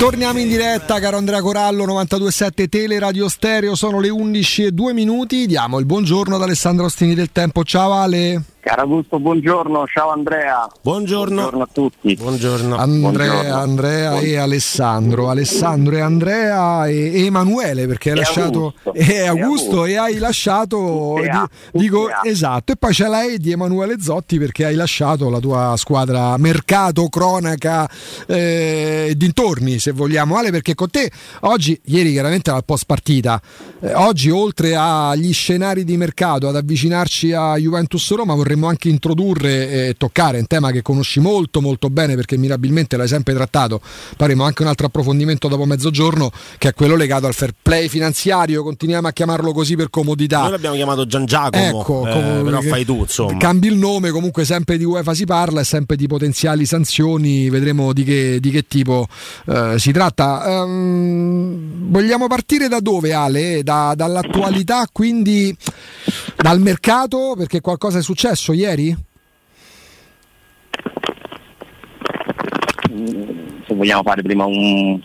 Torniamo in diretta, caro Andrea Corallo, 92.7 Tele Radio Stereo, sono le 11 e 2 minuti, diamo il buongiorno ad Alessandro Ostini del Tempo, ciao Ale. Caro Augusto, buongiorno, ciao Andrea. Buongiorno. Buongiorno a tutti. Buongiorno. Andrea, Buongiorno. Andrea e Alessandro, Alessandro e Andrea e, Emanuele perché hai E lasciato Augusto. e Augusto e hai lasciato A, di- dico A. esatto e poi c'è la E di Emanuele Zotti perché hai lasciato la tua squadra mercato, cronaca eh, e dintorni se vogliamo Ale perché con te oggi, ieri chiaramente era il post partita eh, oggi oltre agli scenari di mercato ad avvicinarci a Juventus Roma vorremmo anche introdurre e toccare un tema che conosci molto molto bene perché mirabilmente l'hai sempre trattato faremo anche un altro approfondimento dopo mezzogiorno che è quello legato al fair play finanziario continuiamo a chiamarlo così per comodità Noi l'abbiamo chiamato Gian Giacomo, Ecco, eh, come- però fai tu, insomma. Cambi il nome, comunque sempre di UEFA si parla e sempre di potenziali sanzioni, vedremo di che, di che tipo eh, si tratta. Ehm, vogliamo partire da dove Ale? Da- dall'attualità, quindi dal mercato, perché qualcosa è successo ieri? Mm, Se vogliamo fare prima un,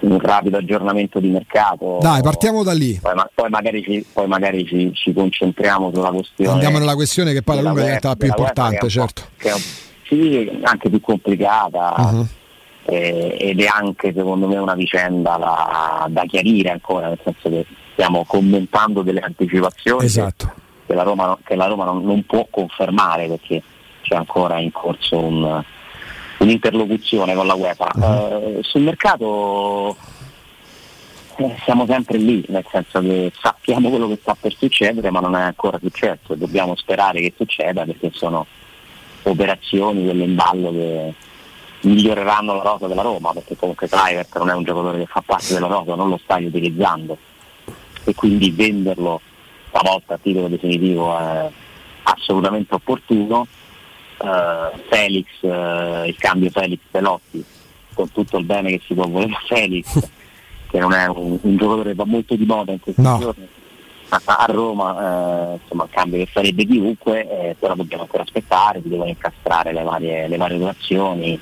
un rapido aggiornamento di mercato. Dai, partiamo da lì. Poi, ma- poi magari, ci, poi magari ci, ci concentriamo sulla questione. Andiamo nella questione che poi alla della lunga diventa la più importante, UEFA, certo. che è un che sì, anche più complicata. Mhm. eh, ed è anche secondo me una vicenda da, da chiarire ancora, nel senso che stiamo commentando delle anticipazioni che- Esatto. che la Roma, che la Roma non, non può confermare perché c'è ancora in corso un- un'interlocuzione con la UEFA. Eh, sul mercato eh, siamo sempre lì, nel senso che sappiamo quello che sta per succedere ma non è ancora successo e dobbiamo sperare che succeda perché sono operazioni quelle in ballo che miglioreranno la rosa della Roma perché comunque Clivert non è un giocatore che fa parte della rosa, non lo stai utilizzando. E quindi venderlo stavolta a titolo definitivo è assolutamente opportuno. Eh, Felix, eh, il cambio Felix Velotti, con tutto il bene che si può volere a Felix, che non è un, un giocatore che va molto di moda in questi No. giorni. A, a Roma eh, insomma il cambio che farebbe chiunque, eh, però dobbiamo ancora aspettare, si devono incastrare le varie, le varie operazioni.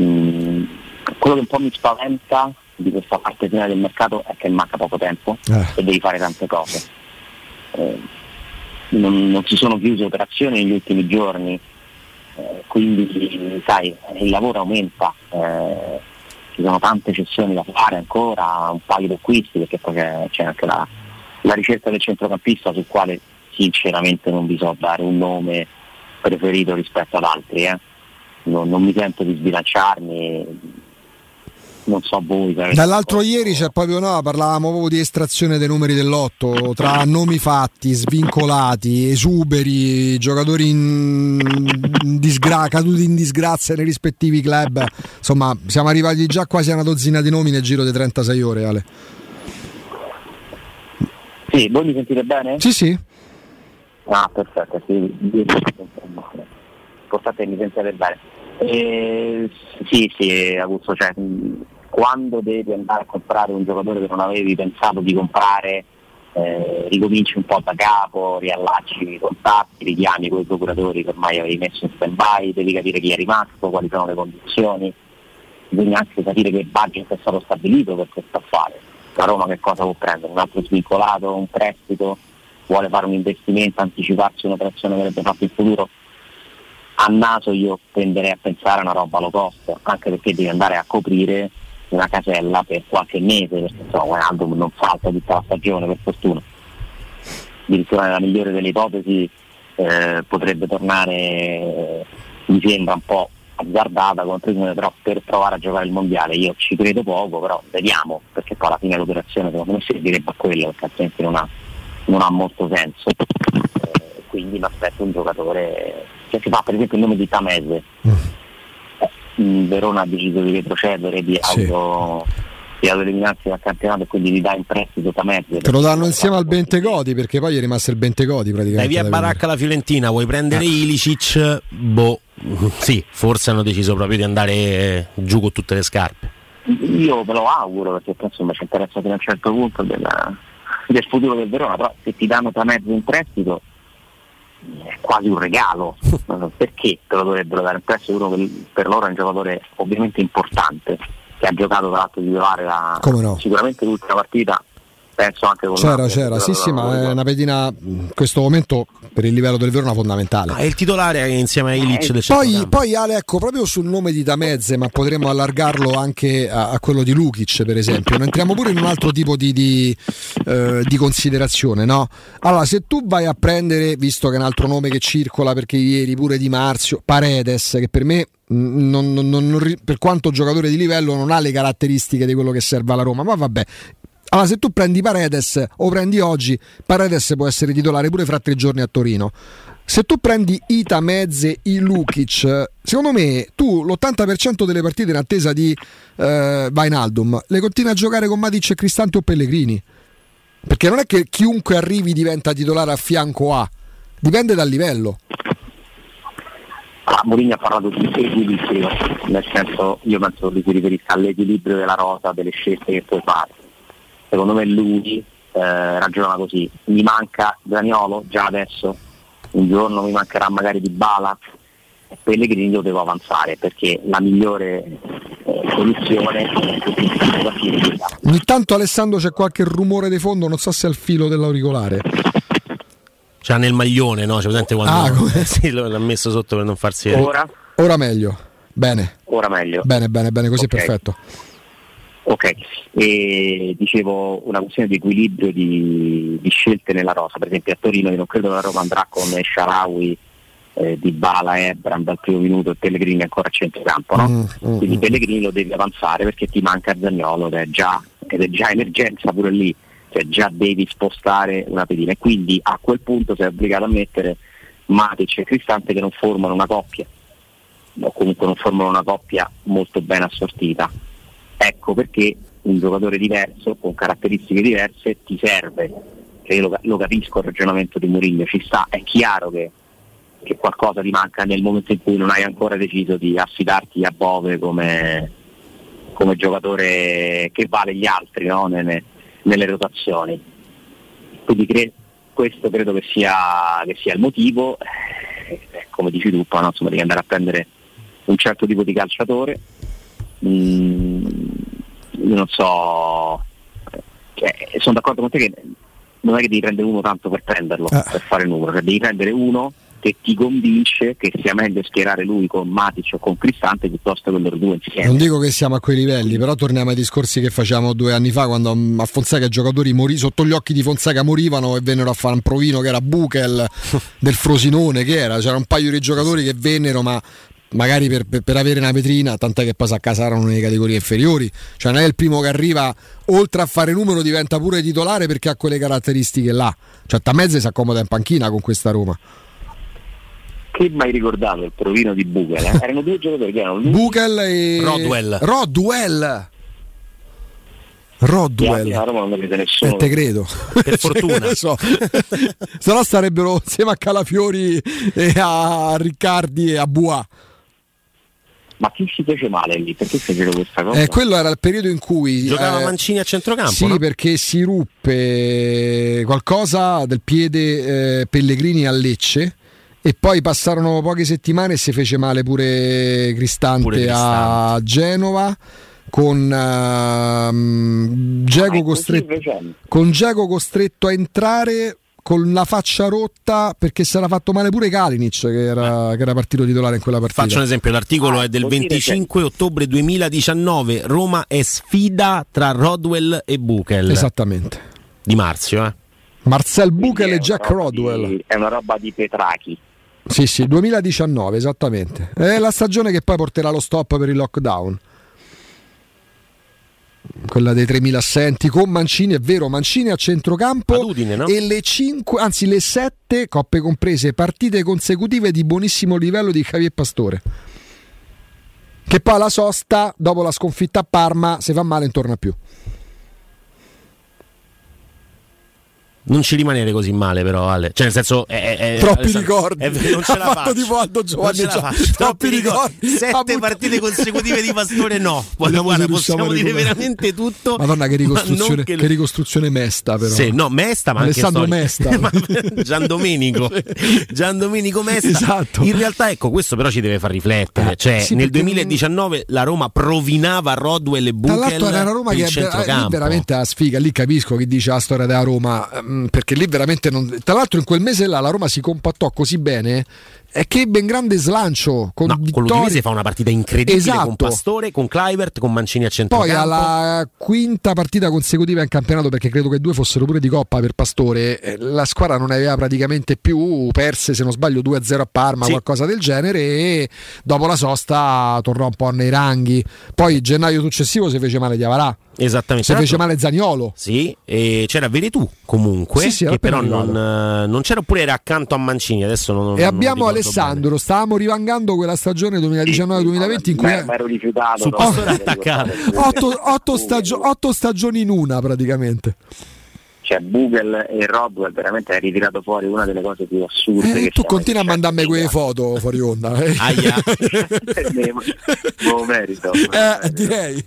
Mm, quello che un po' mi spaventa di questa parte finale del mercato è che manca poco tempo Eh. e devi fare tante cose. Eh, non, non si sono chiuse operazioni negli ultimi giorni, eh, quindi sai, il lavoro aumenta, eh, ci sono tante cessioni da fare ancora, un paio di acquisti perché poi c'è, c'è anche la, la ricerca del centrocampista sul quale sinceramente non vi so dare un nome preferito rispetto ad altri. eh. Non, non mi sento di sbilanciarmi, non so voi. Dall'altro ieri c'è proprio no, parlavamo proprio di estrazione dei numeri dell'otto tra nomi fatti, svincolati, esuberi, giocatori in disgra- caduti in disgrazia nei rispettivi club. Insomma, siamo arrivati già quasi a una dozzina di nomi nel giro di 36 ore, Ale. Sì, voi mi sentite bene? Sì, sì. Ah, perfetto, sì, io mi sento male. Importante che mi sentiate bene. Eh, sì, sì, Augusto, cioè, quando devi andare a comprare un giocatore che non avevi pensato di comprare, eh, ricominci un po' da capo, riallacci i contatti, richiami quei procuratori che ormai avevi messo in stand-by, devi capire chi è rimasto, quali sono le condizioni, bisogna anche capire che budget è stato stabilito per questo affare. La Roma che cosa può prendere? Un altro svincolato, un prestito, vuole fare un investimento, anticiparsi un'operazione che avrebbe fatto in futuro? A naso io tenderei a pensare a una roba low cost, anche perché devi andare a coprire una casella per qualche mese, perché insomma Wijnaldum non falta tutta la stagione per fortuna. Addirittura nella migliore delle ipotesi eh, potrebbe tornare, eh, mi sembra un po' azzardata come prima, però per provare a giocare il mondiale io ci credo poco, però vediamo, perché poi alla fine l'operazione secondo me servirebbe a quello, perché altrimenti non ha, non ha molto senso. Eh, quindi mi aspetto un giocatore che si fa per esempio il nome di Tamese. Mm, Verona ha deciso di retrocedere, di Sì. auto di autoeliminarsi dal campionato e quindi gli dà in prestito Tamese. Te lo danno insieme al Bentegodi perché poi gli è rimasto il Bentegodi Dai praticamente. via da baracca la Fiorentina, vuoi Eh. prendere Ilicic? Boh, sì, forse hanno deciso proprio di andare giù con tutte le scarpe. Io ve lo auguro perché poi, insomma ci interessa fino a un certo punto della- del futuro del Verona, però se ti danno Tamese in prestito è quasi un regalo, perché te lo dovrebbero dare in prestito uno che per loro è un giocatore ovviamente importante, che ha giocato tra l'altro di titolare la, no? sicuramente l'ultima partita penso anche con c'era c'era. sì sì ma è una pedina in questo momento per il livello del Verona fondamentale. Ah, è il titolare insieme a Ilic eh, del poi, poi Ale ecco proprio sul nome di Damezze ma potremmo allargarlo anche a, a, quello di Lukic per esempio. Non entriamo pure in un altro tipo di, di, eh, di, considerazione no? allora se tu vai a prendere visto che è un altro nome che circola perché ieri pure di Marzio Paredes che per me non, non, non, per quanto giocatore di livello non ha le caratteristiche di quello che serve alla Roma. Ma vabbè allora, se tu prendi Paredes o prendi oggi, Paredes può essere titolare pure fra tre giorni a Torino. Se tu prendi Ita, Mezze, I Lukic, secondo me tu l'80% delle partite in attesa di eh, Vainaldum le continui a giocare con Matic e Cristante o Pellegrini. Perché non è che chiunque arrivi diventa titolare a fianco a, dipende dal livello. Ah, Mourinho ha parlato di equilibrio, nel senso io penso che si riferisca all'equilibrio della rosa, delle scelte che puoi fare secondo me lui eh, ragiona così, mi manca Zaniolo già adesso, un giorno mi mancherà magari di Bala e Pellegrini lo devo avanzare perché la migliore eh, soluzione è Ogni tanto Alessandro c'è qualche rumore di fondo, non so se è il filo dell'auricolare. C'ha nel maglione, no? C'è presente quando ah, come... sì, l'ha messo sotto per non farsi vedere. Ora? Ora meglio. Bene. Ora meglio. Bene, bene, bene, così okay. è perfetto. Ok, e dicevo una questione di equilibrio di, di, scelte nella rosa, per esempio a Torino io non credo che la Roma andrà con Sharawi, eh, Di Bala, Ebram dal primo minuto e Pellegrini ancora a centrocampo, no? Mm, mm, quindi mm. Pellegrini lo devi avanzare perché ti manca Zagnolo ed è già, ed è già emergenza pure lì, cioè già devi spostare una pedina e quindi a quel punto sei obbligato a mettere Matic e Cristante che non formano una coppia, o comunque non formano una coppia molto ben assortita Ecco perché un giocatore diverso, con caratteristiche diverse, ti serve. Cioè io lo, lo, capisco il ragionamento di Mourinho, ci sta, è chiaro che, che, qualcosa ti manca nel momento in cui non hai ancora deciso di affidarti a Bove come, come giocatore che vale gli altri no? nelle, nelle, rotazioni. Quindi cre- questo credo che sia, che sia il motivo, eh, come dici tu, no? Insomma, devi andare a prendere un certo tipo di calciatore Mm, io non so, cioè, sono d'accordo con te che non è che devi prendere uno tanto per prenderlo, ah. per fare il numero, cioè devi prendere uno che ti convince che sia meglio schierare lui con Matic o con Cristante piuttosto che loro due insieme. Non dico che siamo a quei livelli, però torniamo ai discorsi che facevamo due anni fa quando a Fonseca i giocatori morì, sotto gli occhi di Fonseca morivano e vennero a fare un provino che era Buchel del Frosinone, che era, c'era un paio di giocatori che vennero ma magari per, per, per, avere una vetrina, tant'è che poi si accasarono nelle categorie inferiori. Cioè, non è il primo che arriva, oltre a fare numero, diventa pure titolare perché ha quelle caratteristiche là. Cioè, Tamezze si accomoda in panchina con questa Roma. Che mai ricordato il provino di Buchel? Eh? Erano due giocatori che erano lui. Buchel e Rodwell. Rodwell. Rodwell. non avete nessuno. Eh, te credo. Per fortuna. so. Se no starebbero insieme a Calafiori e a Riccardi e a Bois. Ma chi si fece male lì? Perché fecero questa cosa? Eh, quello era il periodo in cui giocava eh, Mancini a centrocampo. Sì, no? perché si ruppe qualcosa del piede eh, Pellegrini a Lecce. E poi passarono poche settimane e si fece male pure Cristante, pure Cristante. a Genova con uh, Giacomo costretto, costretto a entrare con la faccia rotta perché si era fatto male pure Kalinic che era, che era, partito titolare in quella partita. Faccio un esempio, l'articolo ah, è del 25 ottobre 2019, Roma è sfida tra Rodwell e Buchel. Esattamente. Di Marzio, eh. Marcel Buchel e Jack Rodwell. Di, è una roba di Petrachi. Sì, sì, 2019, esattamente. È la stagione che poi porterà lo stop per il lockdown quella dei 3.000 assenti con Mancini, è vero, Mancini a centrocampo Udine, no? e le 5, anzi le 7 coppe comprese, partite consecutive di buonissimo livello di Javier Pastore. Che poi la sosta, dopo la sconfitta a Parma, se fa male non torna più. Non ci rimanere così male, però, Ale. Cioè, nel senso, è, è, troppi è, ricordi. non ce la ha faccio. tipo Aldo Giovanni. Non ce già- faccio. Troppi ricordi. Sette partite consecutive di Pastore, no. Guarda, riusciamo possiamo dire veramente tutto. Madonna, che ma ricostruzione, non che- che ricostruzione mesta, però. Sì, no, Mesta, ma Alessandro anche Mesta. Ma- Gian Domenico. Gian Domenico Mesta. Esatto. In realtà, ecco, questo però ci deve far riflettere. Eh, Cioè, sì, nel perché- 2019 la Roma provinava Rodwell e Tra Buchel l'altro era una Roma che è veramente la sfiga, lì capisco chi dice la storia della Roma, mm, perché lì veramente non... Tra l'altro in quel mese là la Roma si compattò così bene è che ebbe un grande slancio con No, con vittorie. l'Udinese fa una partita incredibile Esatto. con Pastore, con Clivert, con Mancini a Poi centrocampo. alla quinta partita consecutiva in campionato, perché credo che due fossero pure di coppa per Pastore, eh, la squadra non aveva praticamente più perse, se non sbaglio, 2-0 a Parma, Sì. qualcosa del genere, e dopo la sosta tornò un po' nei ranghi. Poi gennaio successivo si fece male Diavarà, Esattamente. si Tra fece male Zaniolo. Sì, e c'era Veretù comunque, Sì, sì, che però non, non c'era oppure era accanto a Mancini, adesso non E non abbiamo ricordo Alessandro, stavamo rivangando quella stagione 2019-2020 in cui... Beh, ero rifiutato. Su no? Ricordato. Otto, otto stagio- otto stagioni in una praticamente. Cioè Google e Rodwell veramente hai ritirato fuori una delle cose più assurde. Eh, che tu continui a mandarmi quelle foto fuori onda. eh. Aia. Me lo merito. Eh, direi.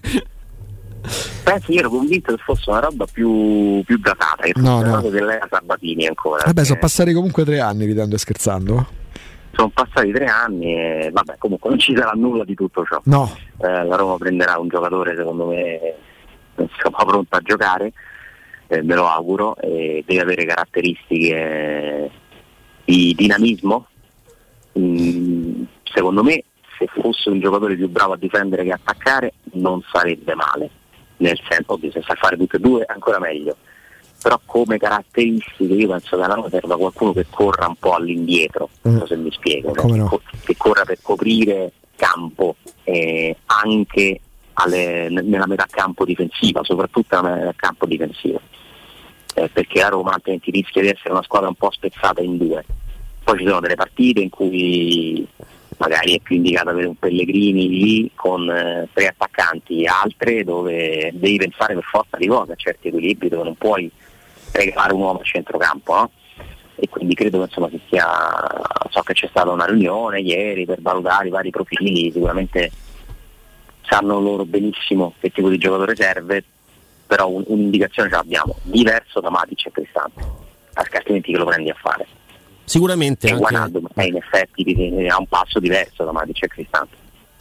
Penso io ero convinto che fosse una roba più, più datata, che fosse No, una no. cosa dell'era Sabatini ancora. Vabbè, sono perché passati comunque tre anni, ridendo e scherzando. Sono passati tre anni e vabbè, comunque non ci sarà nulla di tutto ciò. No, Eh, la Roma prenderà un giocatore secondo me insomma, pronto a giocare, eh, me lo auguro, e deve avere caratteristiche di dinamismo. Mm, secondo me se fosse un giocatore più bravo a difendere che a attaccare non sarebbe male, nel senso, ovvio, se sa fare tutte e due ancora meglio. Però come caratteristiche io penso che alla Roma serva qualcuno che corra un po' all'indietro, non so se mi spiego, no? Co- che corra per coprire campo eh, anche alle- nella metà campo difensiva, soprattutto nella metà campo difensiva. Eh, perché la Roma altrimenti rischia di essere una squadra un po' spezzata in due. Poi ci sono delle partite in cui magari è più indicata avere un Pellegrini lì con eh, tre attaccanti, altre dove devi pensare per forza di cose a certi equilibri dove non puoi regalare un uomo a centrocampo. no? E quindi credo che insomma, che sia, so che c'è stata una riunione ieri per valutare i vari profili, sicuramente sanno loro benissimo che tipo di giocatore serve, però un- un'indicazione ce l'abbiamo, diverso da Matic e Cristante, altrimenti che lo prendi a fare. Sicuramente E anche... Guanaldum è in effetti ha un passo diverso da Matic e Cristante.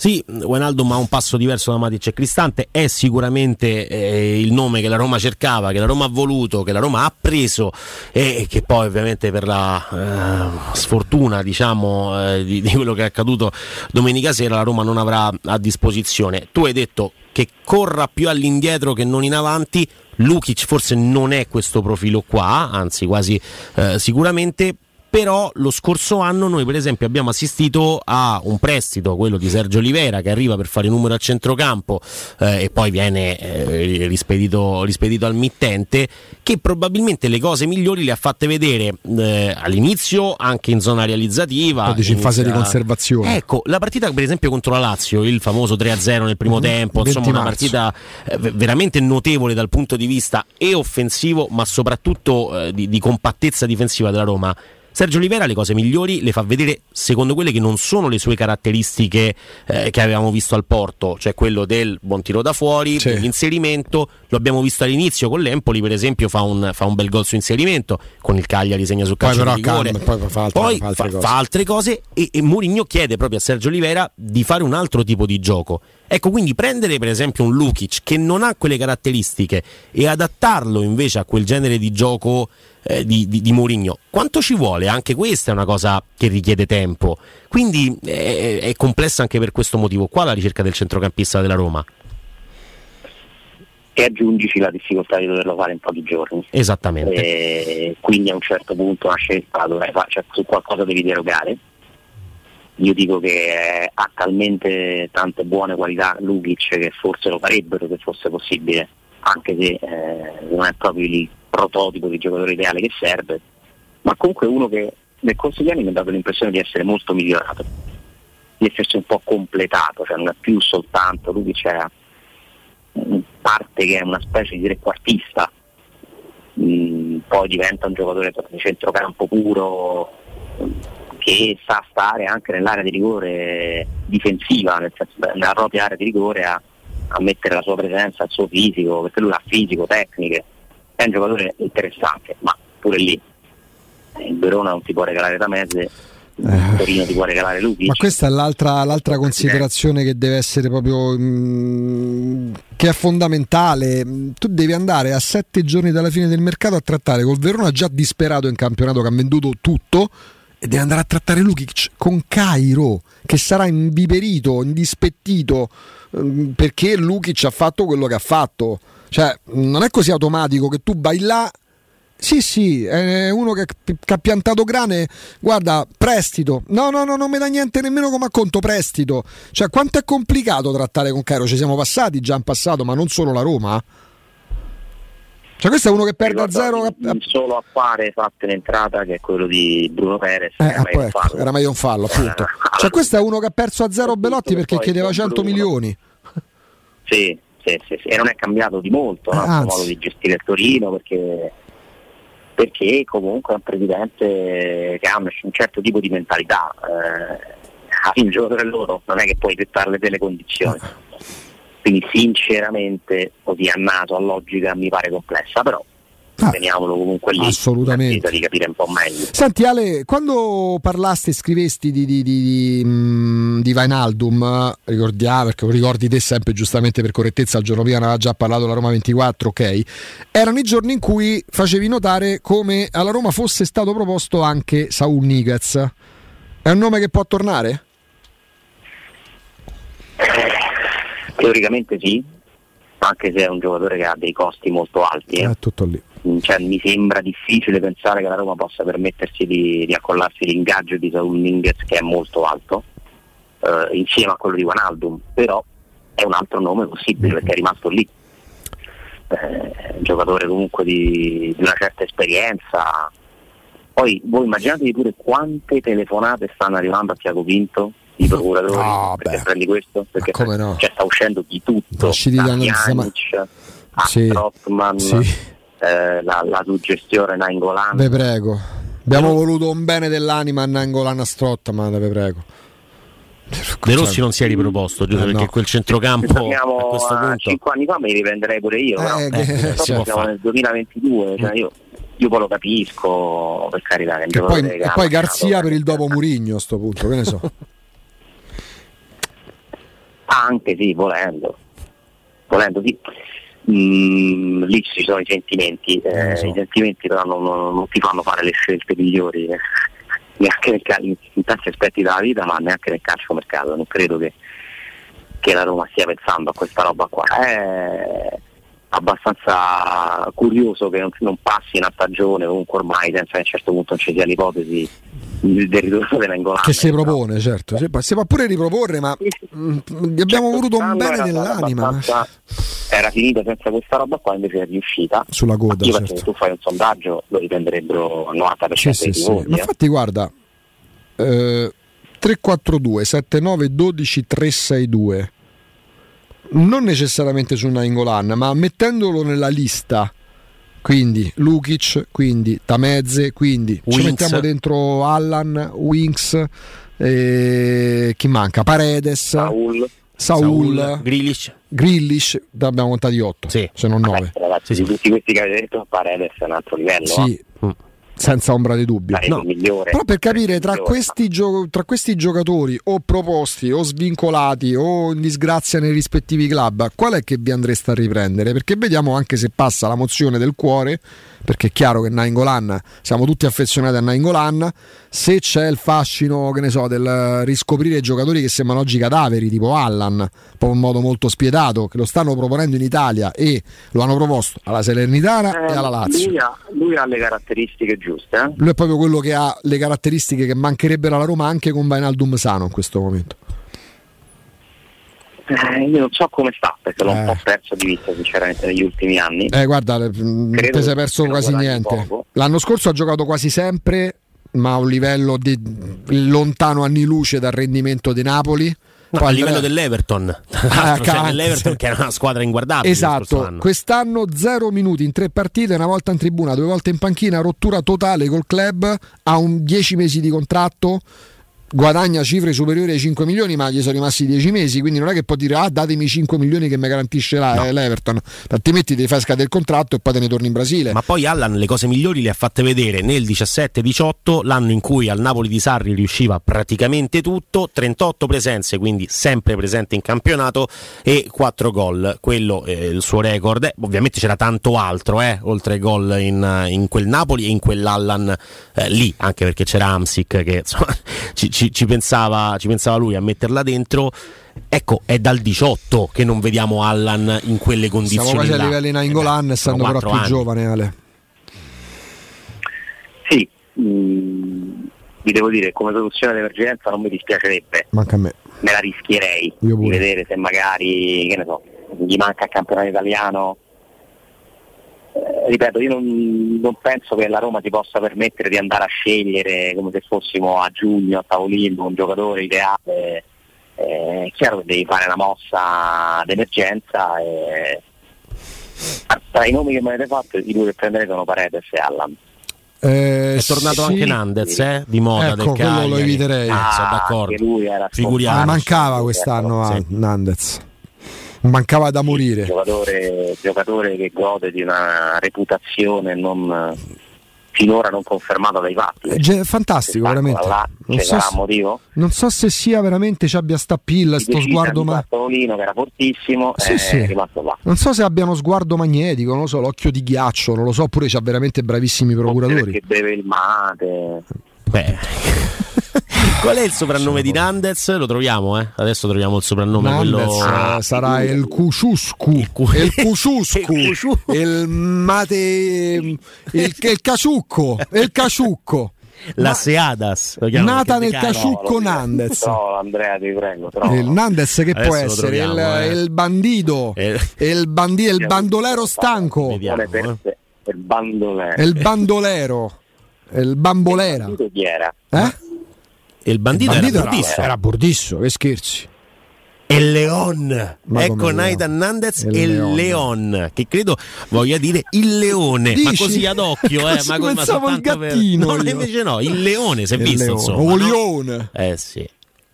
Sì, Wijnaldum ha un passo diverso da Matic e Cristante, è sicuramente eh, il nome che la Roma cercava, che la Roma ha voluto, che la Roma ha preso e che poi ovviamente per la eh, sfortuna diciamo, eh, di, di quello che è accaduto domenica sera la Roma non avrà a disposizione. Tu hai detto che corra più all'indietro che non in avanti, Lukic forse non è questo profilo qua, anzi quasi eh, sicuramente, però lo scorso anno noi per esempio abbiamo assistito a un prestito, quello di Sergio Olivera che arriva per fare numero a centrocampo eh, e poi viene eh, rispedito, rispedito al mittente, che probabilmente le cose migliori le ha fatte vedere eh, all'inizio anche in zona realizzativa. Lo dici in fase di conservazione. Ecco, la partita per esempio contro la Lazio, il famoso 3-0 nel primo Mhm. tempo, 20 insomma una marzo. partita eh, veramente notevole dal punto di vista e offensivo, ma soprattutto eh, di, di compattezza difensiva della Roma. Sergio Olivera le cose migliori le fa vedere secondo quelle che non sono le sue caratteristiche eh, che avevamo visto al Porto, cioè quello del buon tiro da fuori, Sì. dell'inserimento, lo abbiamo visto all'inizio con l'Empoli per esempio fa un, fa un bel gol su inserimento, con il Cagliari segna sul Poi calcio però di rigore, calma, poi fa altre- Poi fa altre fa- cose. fa altre cose e, e Mourinho chiede proprio a Sergio Olivera di fare un altro tipo di gioco. Ecco, quindi prendere per esempio un Lukic che non ha quelle caratteristiche e adattarlo invece a quel genere di gioco eh, di, di, di Mourinho, quanto ci vuole? Anche questa è una cosa che richiede tempo. Quindi è, è complessa anche per questo motivo qua la ricerca del centrocampista della Roma. E aggiungici la difficoltà di doverlo fare in pochi giorni. Esattamente. E quindi a un certo punto una scelta dovrai fare, cioè su qualcosa devi derogare. Io dico che eh, ha talmente tante buone qualità Lukic che forse lo farebbero se fosse possibile, anche se eh, non è proprio il prototipo di giocatore ideale che serve, ma comunque uno che nel corso degli anni mi ha dato l'impressione di essere molto migliorato, di essersi un po' completato, cioè non è più soltanto Lukic è parte che è una specie di trequartista, mm, poi diventa un giocatore di centrocampo puro che sa stare anche nell'area di rigore difensiva, nel senso, nella propria area di rigore a, a mettere la sua presenza, il suo fisico, perché lui ha fisico, tecniche, è un giocatore interessante, ma pure lì il Verona non si può regalare da mezze eh. Torino ti può regalare Lukic. Ma questa è l'altra, l'altra considerazione che deve essere proprio mh, mm, che è fondamentale. Tu devi andare a sette giorni dalla fine del mercato a trattare col Verona già disperato in campionato che ha venduto tutto e devi andare a trattare Lukic con Cairo che sarà imbiberito, indispettito mm, perché Lukic ha fatto quello che ha fatto. Cioè, non è così automatico che tu vai là sì, sì, è uno che, che, ha piantato grane, guarda, prestito. No, no, no, non mi dà niente nemmeno come acconto prestito. Cioè, quanto è complicato trattare con Cairo? Ci siamo passati già in passato, ma non solo la Roma. Cioè, questo è uno che perde a zero. Il solo affare fatto in entrata che è quello di Bruno Perez. Eh, era, meglio ecco, era meglio un fallo, appunto. cioè, questo è uno che ha perso a zero Belotti perché chiedeva 100 Bruno. milioni. Sì, sì, sì, sì, e non è cambiato di molto no? il modo di gestire il Torino perché perché comunque è un presidente che ha un certo tipo di mentalità, eh, il giocatore loro non è che puoi dettarle delle condizioni. Quindi sinceramente così a naso, a logica mi pare complessa, però Ah, teniamolo comunque lì assolutamente. di capire un po' meglio. Senti Ale quando parlaste e scrivesti di, di, di, di, mm, Vainaldum ricordiamo perché lo ricordi te sempre giustamente per correttezza il giorno prima ne aveva già parlato la Roma 24 ok? Erano i giorni in cui facevi notare come alla Roma fosse stato proposto anche Saul Niguez. È un nome che può tornare? teoricamente sì anche se è un giocatore che ha dei costi molto alti eh. è tutto lì cioè, mi sembra difficile pensare che la Roma possa permettersi di, di accollarsi l'ingaggio di Saul Minguez che è molto alto, eh, insieme a quello di Wanaldum, però è un altro nome possibile perché è rimasto lì. Eh, giocatore comunque di, di, una certa esperienza. Poi voi immaginatevi pure quante telefonate stanno arrivando a Tiago Pinto i procuratori no, perché beh. prendi questo perché come no? cioè, sta uscendo di tutto da Pjanic a sì. Strottman sì eh, la, la, suggestione Nangolan. Vi prego. Abbiamo eh. voluto un bene dell'anima a Nangolan a Strotta, ma vi prego. De Rossi non si è riproposto, giusto? Eh, perché no. quel centrocampo a questo punto. 5 anni fa me li riprenderei pure io. Eh, no? eh, siamo nel 2022, cioè io, io, poi lo capisco, per carità. Che poi, e poi Garzia per il dopo Murigno a sto punto, che ne so. Anche sì, volendo. Volendo sì mm, lì ci sono i sentimenti, eh, so. i sentimenti però non, non, ti fanno fare le scelte migliori eh. neanche nel, in, in tanti aspetti della vita, ma neanche nel calcio mercato. Non credo che, che la Roma stia pensando a questa roba qua. È abbastanza curioso che non, non passi una stagione comunque ormai senza che a un certo punto non ci sia l'ipotesi del ritorno dell'Angolana. Che si propone, certo. Si, si può pure riproporre, ma. Mh, mm, abbiamo voluto un bene nell'anima. Era finita senza questa roba qua, invece è riuscita. Sulla coda. Io certo. penso che tu fai un sondaggio, lo riprenderebbero al 90% sì, sì, sì. Ma eh. infatti guarda, eh, 342 79 12 362 non necessariamente su Nainggolan, ma mettendolo nella lista quindi Lukic, quindi Tamezze, quindi Winks. ci mettiamo dentro Allan, Winks, eh, chi manca? Paredes, Saul, Saul, Saul Grillish. Grillish, abbiamo contati 8, sì. se non 9. Ragazzi, sì, sì. tutti questi che avete detto, Paredes è un altro livello. Sì. Eh? Senza ombra di dubbio. No. Migliore, Però per capire tra questi, gio- tra questi, giocatori o proposti o svincolati o in disgrazia nei rispettivi club, qual è che vi andreste a riprendere? Perché vediamo anche se passa la mozione del cuore perché è chiaro che Nainggolan siamo tutti affezionati a Nainggolan se c'è il fascino che ne so del riscoprire giocatori che sembrano oggi cadaveri tipo Allan proprio in modo molto spietato che lo stanno proponendo in Italia e lo hanno proposto alla Salernitana eh, e alla Lazio lui ha, lui ha, le caratteristiche giuste eh? lui è proprio quello che ha le caratteristiche che mancherebbero alla Roma anche con Vainaldum sano in questo momento eh, io non so come sta perché l'ho eh. un po' perso di vista sinceramente negli ultimi anni. Eh, guarda, non ti sei perso quasi niente. Poco. L'anno scorso ha giocato quasi sempre, ma a un livello di lontano anni luce dal rendimento di Napoli. No, a livello dell'Everton, ah, cioè dell'Everton che era una squadra inguardabile. Esatto, quest'anno zero minuti in tre partite, una volta in tribuna, due volte in panchina, rottura totale col club, ha un 10 mesi di contratto guadagna cifre superiori ai 5 milioni, ma gli sono rimasti 10 mesi, quindi non è che può dire ah datemi 5 milioni che mi garantisce la, no. l'Everton, altrimenti ti fai scadere il contratto e poi te ne torni in Brasile. Ma poi Allan le cose migliori le ha fatte vedere nel 17-18, l'anno in cui al Napoli di Sarri riusciva praticamente tutto, 38 presenze, quindi sempre presente in campionato e 4 gol, quello è il suo record. Eh, ovviamente c'era tanto altro, eh, oltre ai gol in, in, quel Napoli e in quell'Allan eh, lì, anche perché c'era Amsic che insomma, ci, ci ci, ci, pensava, ci pensava lui a metterla dentro. Ecco, è dal 18 che non vediamo Allan in quelle condizioni. Siamo quasi a livelli in Angolan, essendo però più anni. giovane, Ale. Sì, mh, mm, vi devo dire, come soluzione d'emergenza non mi dispiacerebbe. Manca a me. Me la rischierei Io di vedere se magari, che ne so, gli manca il campionato italiano eh, ripeto, io non, non, penso che la Roma si possa permettere di andare a scegliere come se fossimo a giugno a tavolino un giocatore ideale. Eh, è chiaro che devi fare una mossa d'emergenza e tra i nomi che mi avete fatto i due che prenderete sono Paredes e Allan. Eh, è tornato sì. anche Nandez eh, di moda ecco, del Cagliari. lo eviterei. Ah, sono d'accordo. Lui era Figuriamoci. mancava quest'anno a sì. Nandez mancava da morire. Giocatore, giocatore che gode di una reputazione non, finora non confermata dai fatti. È fantastico, veramente. Là, non, so se, non, so se, sia veramente ci abbia sta pilla, sto sguardo ma... che era fortissimo, sì, sì. Non so se abbiano sguardo magnetico, non lo so, l'occhio di ghiaccio, non lo so, oppure c'ha veramente bravissimi procuratori. Che beve il mate. Beh. Qual è il soprannome di Nandez? Lo troviamo, eh? Adesso troviamo il soprannome. Nandez quello... Sarà il Cuciuscu. Il, cu... il Cuciuscu. il mate. Il, il Caciucco. Il Caciucco. La Ma... Seadas nata nel Caciucco no, Nandez no Andrea ti prego il Nandez che Adesso può essere il, eh. il, bandito eh. il, bandi- il bandolero stanco Vediamo, eh. il bandolero il bandolero il bambolera chi era? eh? Il bandito, il bandito era, Burdisso. Era Burdisso, che scherzi. E Leon, Ma ecco Nathan Nandez e Leon. Leon, che credo voglia dire il leone, Dici? ma così ad occhio, eh, ma come pensavo il gattino. Per... No, invece no, il leone si è visto, leone. insomma. O leone. Eh sì.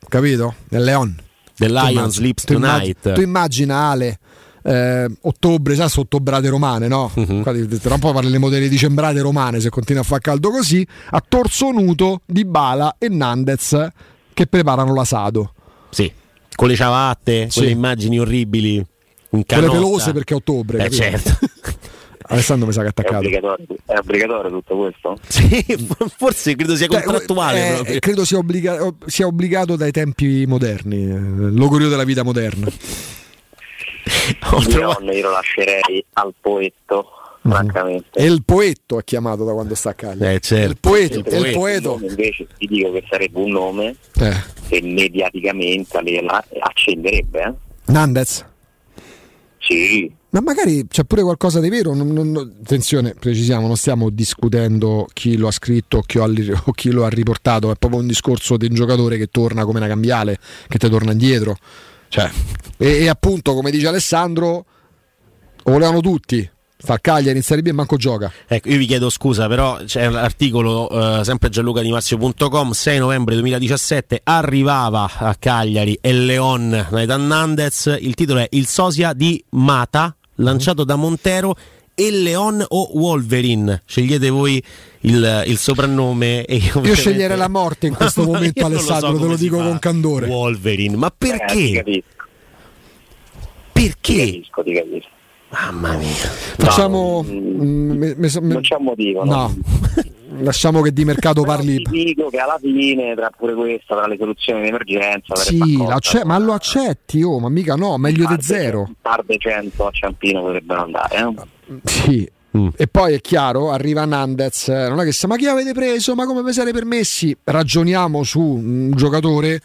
Capito? Il Leon. The Lion Sleeps Tonight. Tu immagina Ale eh, ottobre, sa, ottobrate romane, no? Uh-huh. Tra un po' parleremo delle dicembrate romane se continua a far caldo così. A torso nudo di Bala e Nandez che preparano l'asado. Sì, con le ciabatte, sì. con le immagini orribili. Un Quelle pelose perché è ottobre. Eh, certo. Alessandro mi sa che è attaccato. È obbligatorio, è obbligatorio tutto questo? Sì, forse credo sia contrattuale. Eh, credo sia, obbliga- sia, obbligato dai tempi moderni, eh, l'augurio della vita moderna. Io, io lo lascerei al poetto mhm. francamente. E il poetto è chiamato da quando sta a Cagliari. Eh, certo. Il poeto, il, poeto. il poeto. Invece ti dico che sarebbe un nome eh. che mediaticamente accenderebbe. Eh? Nandez? Sì. Ma magari c'è pure qualcosa di vero. Non, non, attenzione, precisiamo, non stiamo discutendo chi lo ha scritto o chi, o chi lo ha riportato. È proprio un discorso di un giocatore che torna come una cambiale, che ti torna indietro. Cioè, e, e, appunto, come dice Alessandro, volevano tutti. Al Cagliari in Serie B e manco gioca. Ecco, io vi chiedo scusa, però c'è l'articolo uh, sempre gianlucadimazio.com 6 novembre 2017 arrivava a Cagliari e Leon Nathan Nandez. Il titolo è Il sosia di Mata, lanciato da Montero e Leon o Wolverine. Scegliete voi il, il soprannome. E io, io sceglierei la morte in questo momento, Alessandro, so te lo dico con candore. Wolverine, ma perché? Eh, perché? Ti capisco, ti capisco. Mamma mia. Facciamo. No, mm, me, me, non c'è un motivo. No. no. Lasciamo che di mercato parli. Ti dico che alla fine, tra pure questa, tra le soluzioni di emergenza. Sì, ma lo accetti, oh, ma mica no, meglio di zero. Un par de cento a Ciampino potrebbero andare. Eh? Sì, Mm. E poi è chiaro, arriva Nandez, non è che sa, ma chi avete preso? Ma come vi siete permessi? Ragioniamo su un giocatore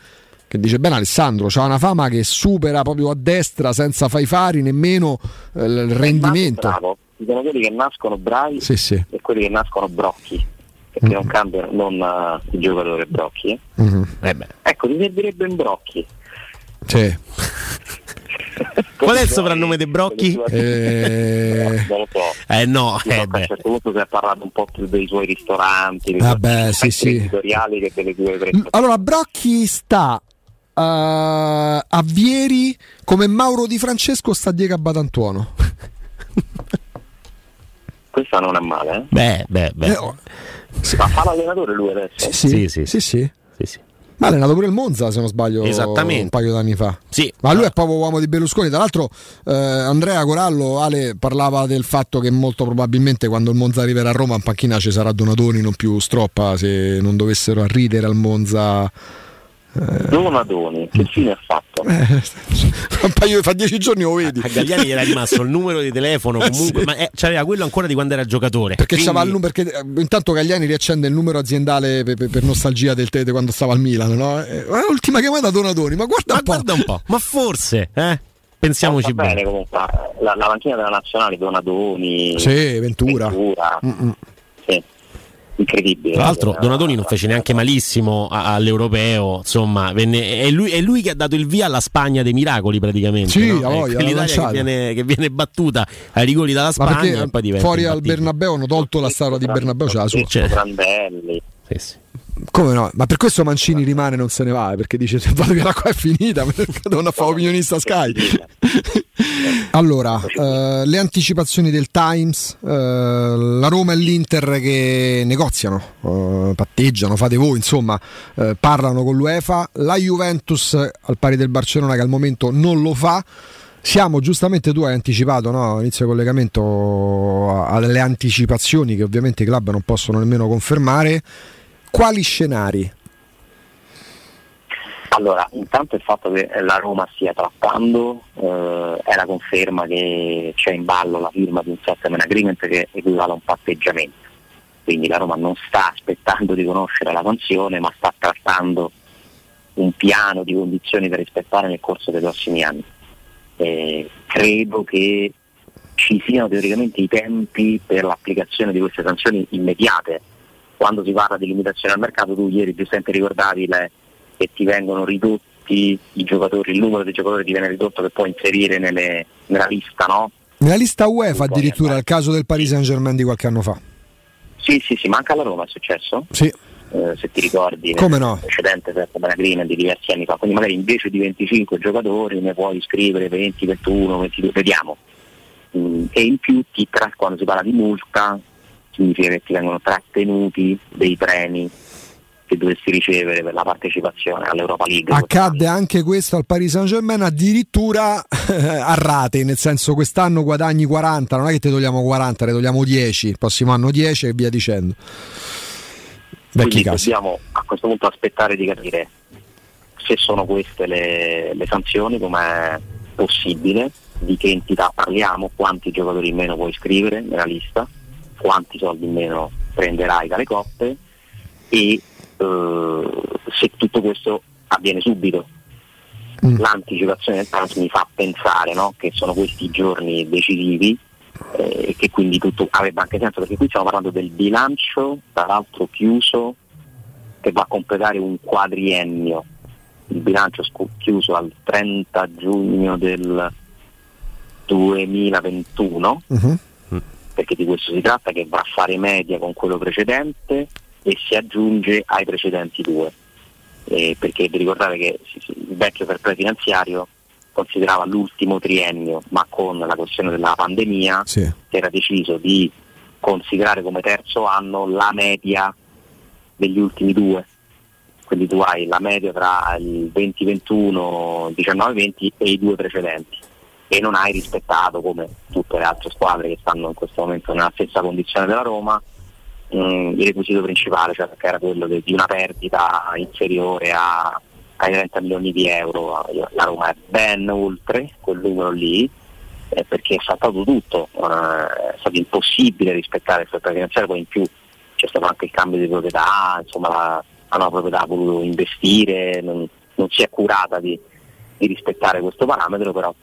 che dice bene Alessandro, c'ha una fama che supera proprio a destra senza fai fari nemmeno eh, il rendimento. Bravo. Ci sono quelli che nascono bravi sì, sì. e quelli che nascono brocchi. Perché mm. non cambiano non uh, il giocatore brocchi. Eh? Mm-hmm. Eh ecco, ti servirebbe un brocchi Sì. Qual è il soprannome dei Brocchi? Eh... Non lo so. Eh no, eh a beh. un certo punto si è parlato un po' più dei suoi ristoranti, dei Vabbè, suoi sì, sì. editoriali che delle due prestazioni. Allora, Brocchi sta eh, a Vieri come Mauro Di Francesco sta a Diego a Batantuono. Questa non è male, eh? Beh, beh, beh. Eh, oh, Ma fa l'allenatore lui adesso? sì, sì, Sì, sì, sì. sì, sì. Sì, sì. Ma ha allenato pure il Monza, se non sbaglio, Esattamente. un paio d'anni fa. Sì. Ma lui è proprio uomo di Berlusconi. Tra l'altro, eh, Andrea Corallo Ale parlava del fatto che molto probabilmente quando il Monza arriverà a Roma in panchina ci sarà Donatoni, non più Stroppa, se non dovessero arridere al Monza. Donadoni, che fine ha fatto? Eh, un paio, fa dieci giorni lo vedi. A Gagliani gli era rimasto il numero di telefono comunque, Sì. ma eh, c'aveva quello ancora di quando era giocatore. Perché, Quindi- il perché eh, intanto Gagliani riaccende il numero aziendale per, per- per nostalgia del te di quando stava al Milan. No? Eh, ma l'ultima chiamata Donatoni, ma guarda Ma un po'. guarda un po', ma forse, eh? Pensiamoci bene. bene comunque, la, la panchina della nazionale, Donadoni, Sì, Ventura. Ventura, Mm-mm. Incredibile. Tra l'altro Eh, Donatoni non fece neanche malissimo all'europeo, insomma, venne- è, lui, è lui che ha dato il via alla Spagna dei miracoli praticamente. Sì, no? voglia, l'Italia che viene, che viene battuta ai rigori dalla Spagna e poi diventa fuori al. Bernabeu hanno tolto la statua di Bernabeu, c'è la sua. Certo. Brandelli. Sì, sì. Come no? Ma per questo Mancini rimane e non se ne va, perché dice se vado via da qua è finita, perché devono fare opinionista Sky. Allora, eh, le anticipazioni del Times, eh, la Roma e l'Inter che negoziano, eh, patteggiano, fate voi, insomma, eh, parlano con l'UEFA, la Juventus al pari del Barcellona che al momento non lo fa. Siamo giustamente tu hai anticipato no? inizio collegamento alle anticipazioni che ovviamente i club non possono nemmeno confermare. Quali scenari? Allora, intanto il fatto che la Roma stia trattando eh, è la conferma che c'è in ballo la firma di un settlement agreement che equivale a un patteggiamento. Quindi la Roma non sta aspettando di conoscere la sanzione, ma sta trattando un piano di condizioni da rispettare nel corso dei prossimi anni. Eh, credo che ci siano teoricamente i tempi per l'applicazione di queste sanzioni immediate. Quando si parla di limitazione al mercato, tu ieri giustamente ricordavi le, che ti vengono ridotti i giocatori, il numero dei giocatori ti viene ridotto che puoi inserire nelle- nella lista, no? Nella lista UEFA addirittura di il caso del Paris Saint Germain di qualche anno fa. Sì, sì, sì, manca alla Roma è successo, Sì, eh, se ti ricordi, Come no? precedente settlement agreement di diversi anni fa. Quindi magari invece di 25 giocatori ne puoi iscrivere 20, 21, 22, vediamo. Mm, e in più ti tra- quando si parla di multa significa che ti vengono trattenuti dei premi che dovresti ricevere per la partecipazione all'Europa League. accadde anche questo al Paris Saint Germain addirittura a rate, nel senso quest'anno guadagni 40, non è che te togliamo 40, ne togliamo 10, il prossimo anno 10 e via dicendo. Vecchi Quindi casi. dobbiamo a questo punto aspettare di capire se sono queste le, le sanzioni, com'è possibile, di che entità parliamo, quanti giocatori in meno puoi iscrivere nella lista, quanti soldi in meno prenderai dalle coppe e eh, se tutto questo avviene subito. Mm. L'anticipazione del trans mi fa pensare no, che sono questi giorni decisivi eh, e che quindi tutto avrebbe anche senso perché qui stiamo parlando del bilancio, tra l'altro chiuso, che va a completare un quadriennio. Il bilancio scu- chiuso al 30 giugno del 2021, Mhm. Perché di questo si tratta, che va a fare media con quello precedente e si aggiunge ai precedenti due. Eh, perché vi ricordate che il vecchio fair play finanziario considerava l'ultimo triennio, ma con la questione della pandemia Sì. si era deciso di considerare come terzo anno la media degli ultimi due. Quindi tu hai la media tra il 2021, il 19-20 e i due precedenti e non hai rispettato come tutte le altre squadre che stanno in questo momento nella stessa condizione della Roma mm, il requisito principale, cioè che era quello di una perdita inferiore a, ai 30 milioni di euro. La Roma è ben oltre quel numero lì eh, perché è saltato tutto, eh, è stato impossibile rispettare il fair finanziario, poi in più c'è stato anche il cambio di proprietà, insomma la, la nuova proprietà ha voluto investire, non, non si è curata di, di rispettare questo parametro, però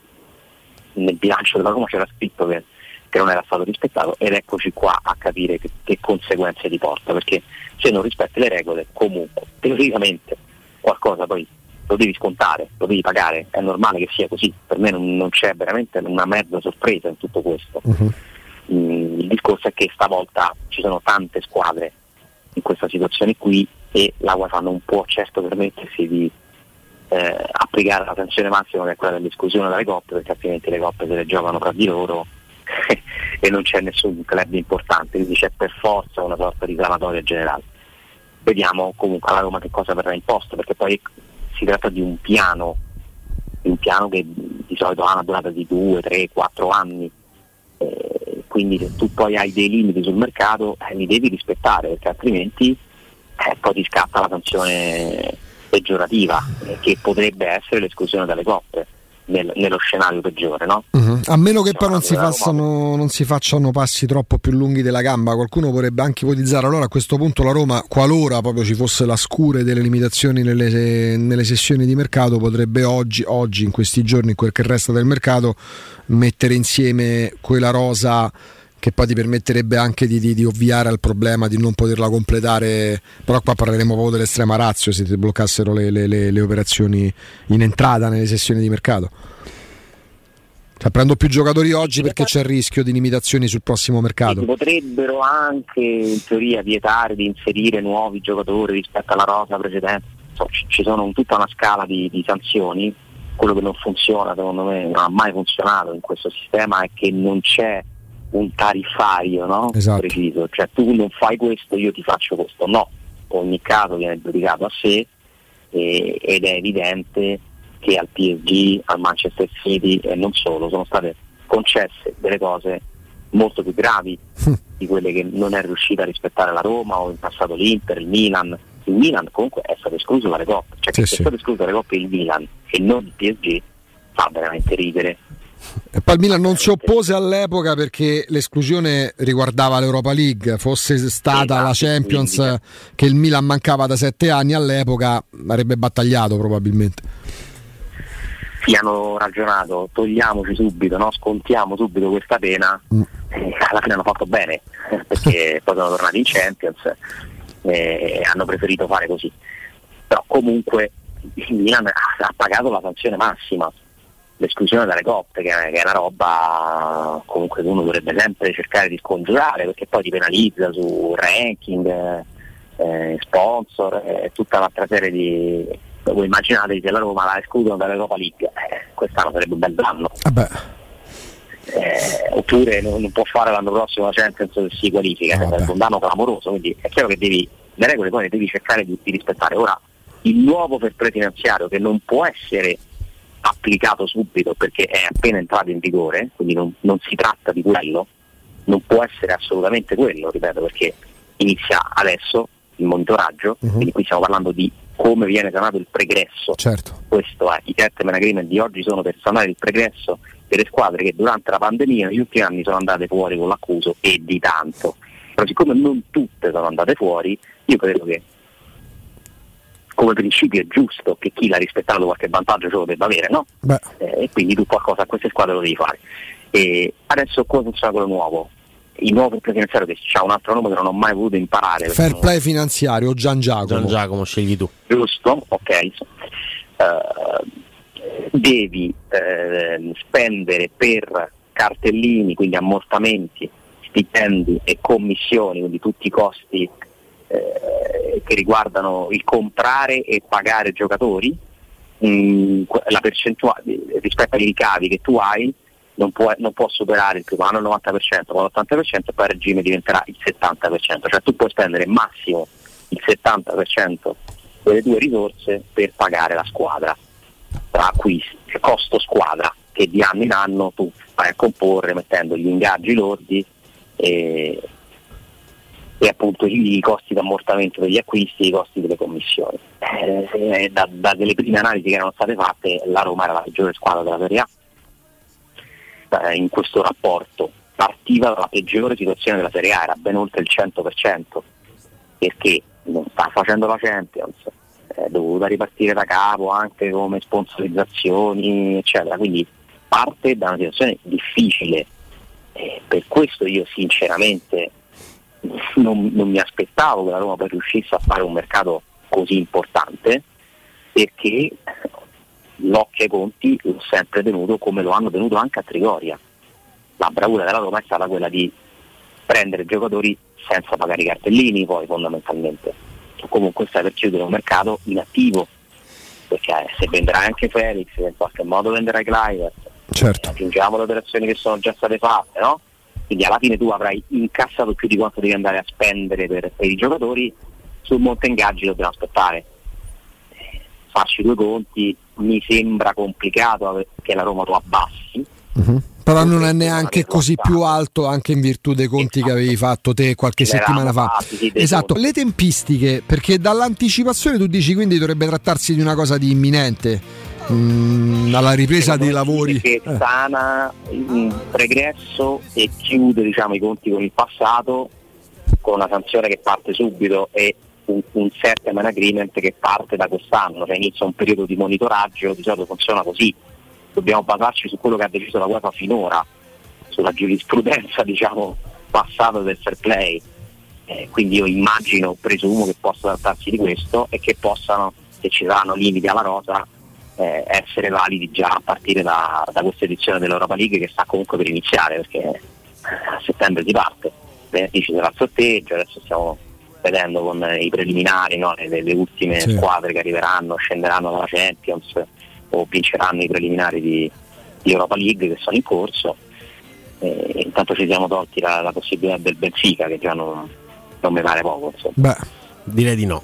nel bilancio della Roma c'era scritto che, che non era stato rispettato ed eccoci qua a capire che, che conseguenze ti porta, perché se non rispetti le regole comunque teoricamente qualcosa poi lo devi scontare, lo devi pagare, è normale che sia così, per me non, non c'è veramente una mezza sorpresa in tutto questo. Uh-huh. Mm, il discorso è che stavolta ci sono tante squadre in questa situazione qui e la UEFA non può certo permettersi di eh, applicare la sanzione massima che è quella dell'esclusione dalle coppe perché altrimenti le coppe se le giocano tra di loro e non c'è nessun club importante, quindi c'è per forza una sorta di sanatoria generale. Vediamo comunque alla Roma che cosa verrà imposto perché poi si tratta di un piano, un piano che di solito ha una durata di 2, 3, 4 anni. Eh, quindi se tu poi hai dei limiti sul mercato eh, li devi rispettare perché altrimenti eh, poi ti scatta la sanzione peggiorativa eh, che potrebbe essere l'esclusione dalle coppe nel, nello scenario peggiore. No? Uh-huh. A meno che poi non si, facciano, non si, facciano, passi troppo più lunghi della gamba, qualcuno potrebbe anche ipotizzare allora a questo punto la Roma, qualora proprio ci fosse la scure delle limitazioni nelle, nelle sessioni di mercato, potrebbe oggi, oggi, in questi giorni, in quel che resta del mercato, mettere insieme quella rosa che poi ti permetterebbe anche di, di, di, ovviare al problema di non poterla completare, però qua parleremo proprio dell'estrema razio se ti bloccassero le, le, le, le operazioni in entrata nelle sessioni di mercato. Cioè, prendo più giocatori oggi perché c'è il rischio di limitazioni sul prossimo mercato. Potrebbero anche in teoria vietare di inserire nuovi giocatori rispetto alla rosa precedente. Ci sono tutta una scala di, di sanzioni. Quello che non funziona, secondo me, non ha mai funzionato in questo sistema è che non c'è un tariffario no? esatto. preciso, cioè tu non fai questo, io ti faccio questo, no, ogni caso viene giudicato a sé e, ed è evidente che al PSG, al Manchester City e non solo sono state concesse delle cose molto più gravi di quelle che non è riuscita a rispettare la Roma o in passato l'Inter, il Milan. Il Milan comunque è stato escluso dalle coppe, cioè sì, che sì. è stato escluso dalle coppe il Milan e non il PSG fa veramente ridere e poi il Milan non si oppose all'epoca perché l'esclusione riguardava l'Europa League, fosse stata la esatto, Champions che il Milan mancava da sette anni all'epoca avrebbe battagliato probabilmente. Sì, hanno ragionato, togliamoci subito, no? scontiamo subito questa pena, mm. alla fine hanno fatto bene perché poi sono tornati in Champions e hanno preferito fare così. Però comunque il Milan ha pagato la sanzione massima l'esclusione dalle coppe, che è, una roba comunque uno dovrebbe sempre cercare di scongiurare perché poi ti penalizza su ranking, eh, sponsor e eh, tutta un'altra serie di. Voi immaginate che la Roma la escludono dall'Europa League, eh, quest'anno sarebbe un bel danno. Eh, oppure non, può fare l'anno prossimo la Champions se si qualifica, ah, sarebbe un danno clamoroso, quindi è chiaro che devi, le regole poi le devi cercare di, di rispettare. Ora, il nuovo fair play finanziario che non può essere applicato subito perché è appena entrato in vigore, quindi non, non si tratta di quello, non può essere assolutamente quello, ripeto, perché inizia adesso il monitoraggio, uh-huh. quindi qui stiamo parlando di come viene sanato il pregresso. Certo. Questo è, i settlement agreement di oggi sono per sanare il pregresso delle squadre che durante la pandemia negli ultimi anni sono andate fuori con l'accuso e di tanto. Però siccome non tutte sono andate fuori, io credo che come principio è giusto che chi l'ha rispettato qualche vantaggio ce lo debba avere, no? Eh, e quindi tu qualcosa a queste squadre lo devi fare. E adesso come funziona quello nuovo? Il nuovo fair play finanziario che ha un altro nome che non ho mai voluto imparare. Fair play finanziario, Gian Giacomo. Gian Giacomo, scegli tu. Giusto, ok. Uh, devi uh, spendere per cartellini, quindi ammortamenti, stipendi e commissioni, quindi tutti i costi eh, che riguardano il comprare e pagare giocatori, mh, mm, la percentuale rispetto ai ricavi che tu hai non può, non può superare il primo anno il 90%, ma l'80% poi a regime diventerà il 70%, cioè tu puoi spendere massimo il 70% delle tue risorse per pagare la squadra tra acquisti, cioè costo squadra che di anno in anno tu vai a comporre mettendo gli ingaggi lordi e, e appunto i costi d'ammortamento degli acquisti e i costi delle commissioni. Eh, da, da, delle prime analisi che erano state fatte la Roma era la peggiore squadra della Serie A eh, in questo rapporto, partiva dalla peggiore situazione della Serie A, era ben oltre il 100% perché non sta facendo la Champions, è dovuta ripartire da capo anche come sponsorizzazioni eccetera, quindi parte da una situazione difficile. Eh, per questo io sinceramente non, non mi aspettavo che la Roma poi riuscisse a fare un mercato così importante perché l'occhio ai conti l'ho sempre tenuto come lo hanno tenuto anche a Trigoria. La bravura della Roma è stata quella di prendere giocatori senza pagare i cartellini poi fondamentalmente. O comunque stai per chiudere un mercato inattivo, perché se venderai anche Felix, in qualche modo venderai Cliver, certo. aggiungiamo le operazioni che sono già state fatte, no? Quindi alla fine tu avrai incassato più di quanto devi andare a spendere per, per i giocatori, sul monte ingaggi dobbiamo aspettare. Farci due conti mi sembra complicato che la Roma lo abbassi. Uh-huh. Però non è neanche così più alto anche in virtù dei conti esatto. che avevi fatto te qualche settimana fa. Esatto, le tempistiche, perché dall'anticipazione tu dici quindi dovrebbe trattarsi di una cosa di imminente. Mm, alla ripresa dei lavori che eh. sana un pregresso e chiude diciamo, i conti con il passato con una sanzione che parte subito e un, un settlement agreement che parte da quest'anno, cioè inizia un periodo di monitoraggio, di solito funziona così, dobbiamo basarci su quello che ha deciso la UEFA finora, sulla giurisprudenza diciamo, passata del fair play. Eh, quindi io immagino, presumo che possa trattarsi di questo e che possano, se ci saranno limiti alla rosa, eh, essere validi già a partire da, da questa edizione dell'Europa League che sta comunque per iniziare perché a settembre si parte, venerdì ci sarà il sorteggio, adesso stiamo vedendo con i preliminari no? le, le, ultime sì. squadre che arriveranno, scenderanno dalla Champions o vinceranno i preliminari di, di Europa League che sono in corso. E intanto ci siamo tolti la, la, possibilità del Benfica che già non, non mi pare poco. Insomma. Beh, direi di no.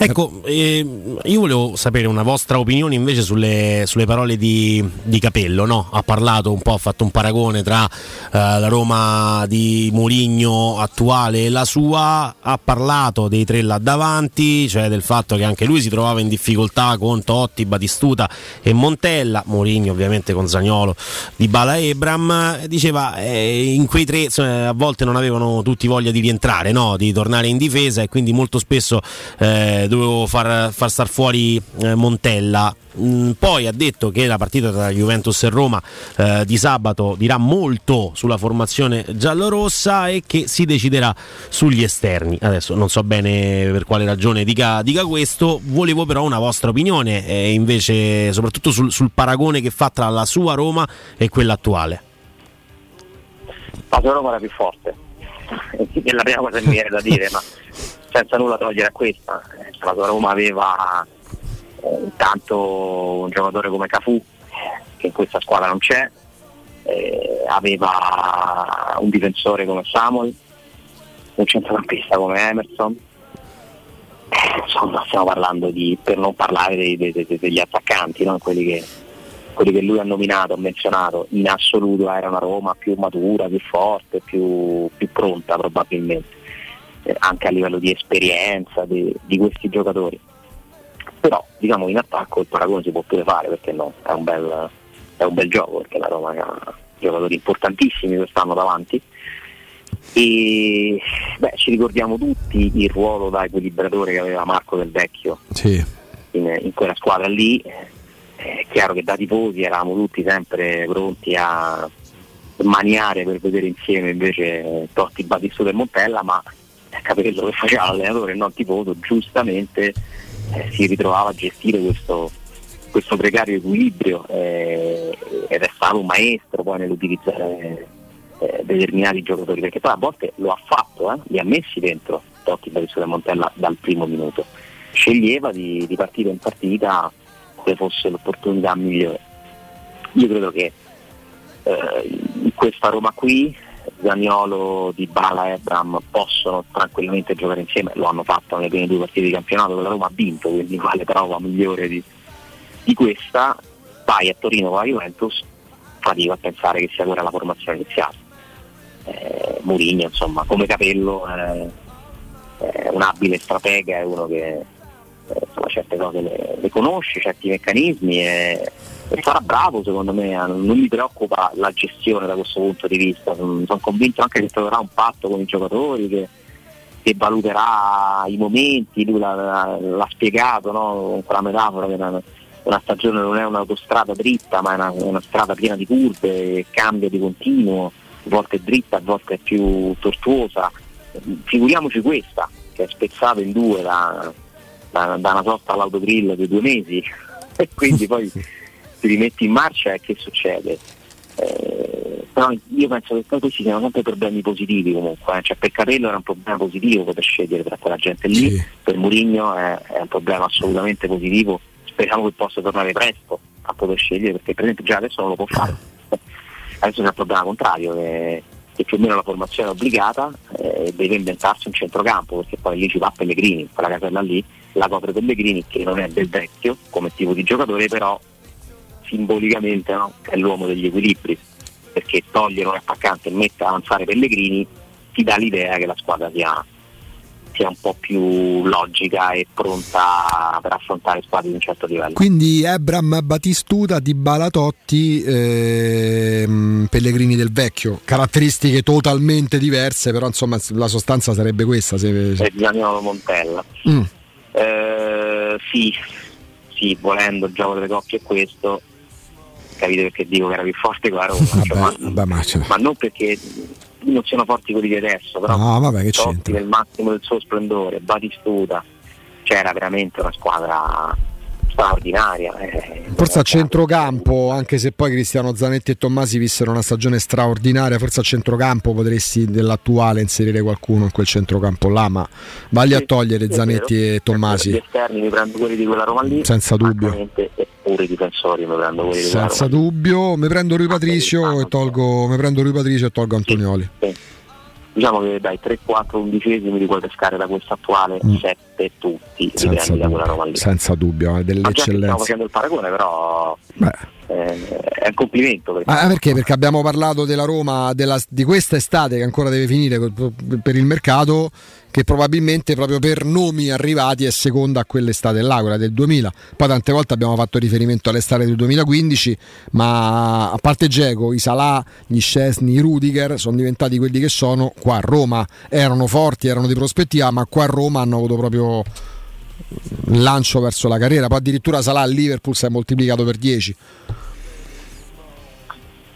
Ecco, eh, io volevo sapere una vostra opinione invece sulle, sulle parole di, di Capello. No? Ha parlato un po', ha fatto un paragone tra eh, la Roma di Mourinho attuale e la sua. Ha parlato dei tre là davanti, cioè del fatto che anche lui si trovava in difficoltà con Totti, Batistuta e Montella. Mourinho ovviamente con Zagnolo, Di Bala Ebram. Diceva eh, in quei tre a volte non avevano tutti voglia di rientrare, no? di tornare in difesa e quindi molto spesso eh, dovevo far, far star fuori eh, Montella. Mm, poi ha detto che la partita tra Juventus e Roma eh, di sabato dirà molto sulla formazione giallorossa e che si deciderà sugli esterni. Adesso non so bene per quale ragione dica, dica questo, volevo però una vostra opinione, eh, invece soprattutto sul, sul paragone che fa tra la sua Roma e quella attuale. La sua Roma era più forte, è la prima cosa che mi viene da dire, ma senza nulla togliere a questa. La tua Roma aveva eh, intanto un giocatore come Cafù, che in questa squadra non c'è, eh, aveva un difensore come Samuel, un centrocampista come Emerson. Eh, insomma, stiamo parlando di, per non parlare dei, dei, dei, degli attaccanti, no? quelli, che, quelli, che, lui ha nominato, ha menzionato, in assoluto era una Roma più matura, più forte, più, più pronta probabilmente anche a livello di esperienza di, di, questi giocatori. Però diciamo in attacco il paragone si può pure fare perché no, è un bel, è un bel gioco perché la Roma ha giocatori importantissimi quest'anno davanti e beh, ci ricordiamo tutti il ruolo da equilibratore che aveva Marco del Vecchio sì. in, in, quella squadra lì. È chiaro che da tifosi eravamo tutti sempre pronti a maniare per vedere insieme invece Totti, Battistuta e Montella, ma Capello che faceva l'allenatore non tifoso, giustamente eh, si ritrovava a gestire questo, questo precario equilibrio eh, ed è stato un maestro poi nell'utilizzare eh, determinati giocatori, perché poi a volte lo ha fatto, eh, li ha messi dentro Totti, Baristo e Montella dal primo minuto, sceglieva di, di partita in partita quale fosse l'opportunità migliore. Io credo che eh, in questa Roma qui Zagnolo, Di Bala e Ebram possono tranquillamente giocare insieme, lo hanno fatto nelle prime due partite di campionato che la Roma ha vinto, quindi quale prova migliore di, di questa, vai a Torino con la Juventus, fatico a pensare che sia quella la formazione iniziale. Eh, Mourinho insomma come capello eh, è un abile stratega, è uno che eh, insomma, certe cose le, le, conosce, certi meccanismi e, e sarà bravo secondo me, eh, non mi preoccupa la gestione da questo punto di vista, sono, sono convinto anche che troverà un patto con i giocatori, che, che valuterà i momenti, lui l'ha, l'ha spiegato no? con quella metafora che una, una, stagione non è un'autostrada dritta ma è una, una strada piena di curve, cambia di continuo, a volte è dritta, a volte è più tortuosa, figuriamoci questa che è spezzata in due da, da, da una sorta all'autogrill di due mesi e quindi poi ti rimetti in marcia e che succede? Eh, però io penso che poi questi siano sempre problemi positivi comunque, eh. cioè per Capello era un problema positivo poter scegliere tra quella gente lì, sì. per Murigno è, è, un problema assolutamente positivo, speriamo che possa tornare presto a poter scegliere perché per esempio già adesso non lo può fare, adesso c'è il problema contrario che, che più o meno la formazione è obbligata e eh, deve inventarsi un centrocampo perché poi lì ci va Pellegrini, quella casella lì la copre Pellegrini che non è del vecchio come tipo di giocatore però simbolicamente no? è l'uomo degli equilibri, perché togliere un attaccante e mettere a avanzare Pellegrini ti dà l'idea che la squadra sia, sia un po' più logica e pronta per affrontare squadre di un certo livello. Quindi Ebram Batistuta di Balatotti, ehm, Pellegrini del vecchio, caratteristiche totalmente diverse, però insomma la sostanza sarebbe questa. Se... E Gianniolo Montella. Mm. Eh, sì, sì, volendo il gioco delle coppie è questo, capite perché dico che era più forte con la Roma, vabbè, cioè, ma, vabbè, ma, cioè. ma, non perché non siano forti quelli di adesso, però no, vabbè, che c'entra. nel massimo del suo splendore, Batistuta, c'era veramente una squadra straordinaria. Eh, forse a centrocampo, anche se poi Cristiano Zanetti e Tommasi vissero una stagione straordinaria, forse a centrocampo potresti dell'attuale inserire qualcuno in quel centrocampo là, ma vagli sì, a togliere sì, Zanetti e Tommasi. Gli esterni mi prendo quelli di quella Roma lì. Senza dubbio. Pure i difensori mi prendo quelli di Senza dubbio, mi prendo Rui Patricio e tolgo, mi prendo Rui Patricio e tolgo Antonioli. Sì, diciamo che dai 3-4 undicesimi li puoi pescare da questa attuale mm. 7 tutti senza dubbio, senza dubbio è dell'eccellenza stiamo facendo il paragone però eh, è un complimento perché. Ah, perché? perché abbiamo parlato della Roma della, di questa estate che ancora deve finire per il mercato che probabilmente proprio per nomi arrivati è seconda a quell'estate là, quella del 2000. Poi tante volte abbiamo fatto riferimento all'estate del 2015, ma a parte Geco, i Salà, gli Scesni, i Rudiger sono diventati quelli che sono qua a Roma. Erano forti, erano di prospettiva, ma qua a Roma hanno avuto proprio lancio verso la carriera. Poi addirittura Salà a Liverpool si è moltiplicato per 10.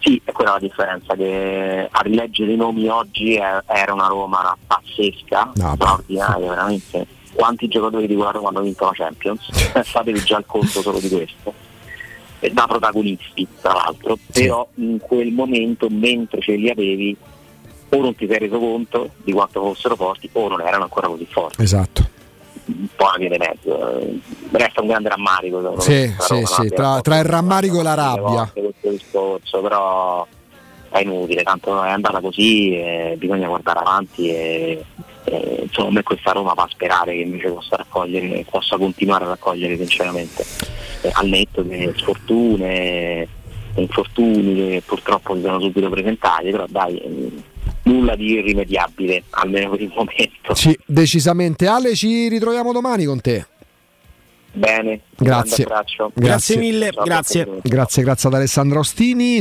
Sì, è quella la differenza, che a rileggere i nomi oggi era una Roma pazzesca, no, straordinaria, veramente. Quanti giocatori di quella Roma hanno vinto la Champions? Fatevi già il conto solo di questo. E da protagonisti, tra l'altro, sì. però in quel momento, mentre ce li avevi, o non ti sei reso conto di quanto fossero forti, o non erano ancora così forti. Esatto un po' la via di mezzo. Resta un grande rammarico. Sì, sì, sì. Tra, tra, il rammarico e la rabbia. Questo discorso, però è inutile, tanto è andata così, e bisogna guardare avanti e, e insomma a me questa Roma fa sperare che invece possa raccogliere, possa continuare a raccogliere sinceramente, eh, al netto delle sfortune, infortuni che purtroppo si sono subito presentati, però dai nulla di irrimediabile, almeno per il momento. Sì, decisamente. Ale, ci ritroviamo domani con te. Bene, grazie. Grazie, grazie mille, Ciao grazie. Grazie, grazie ad Alessandro Ostini.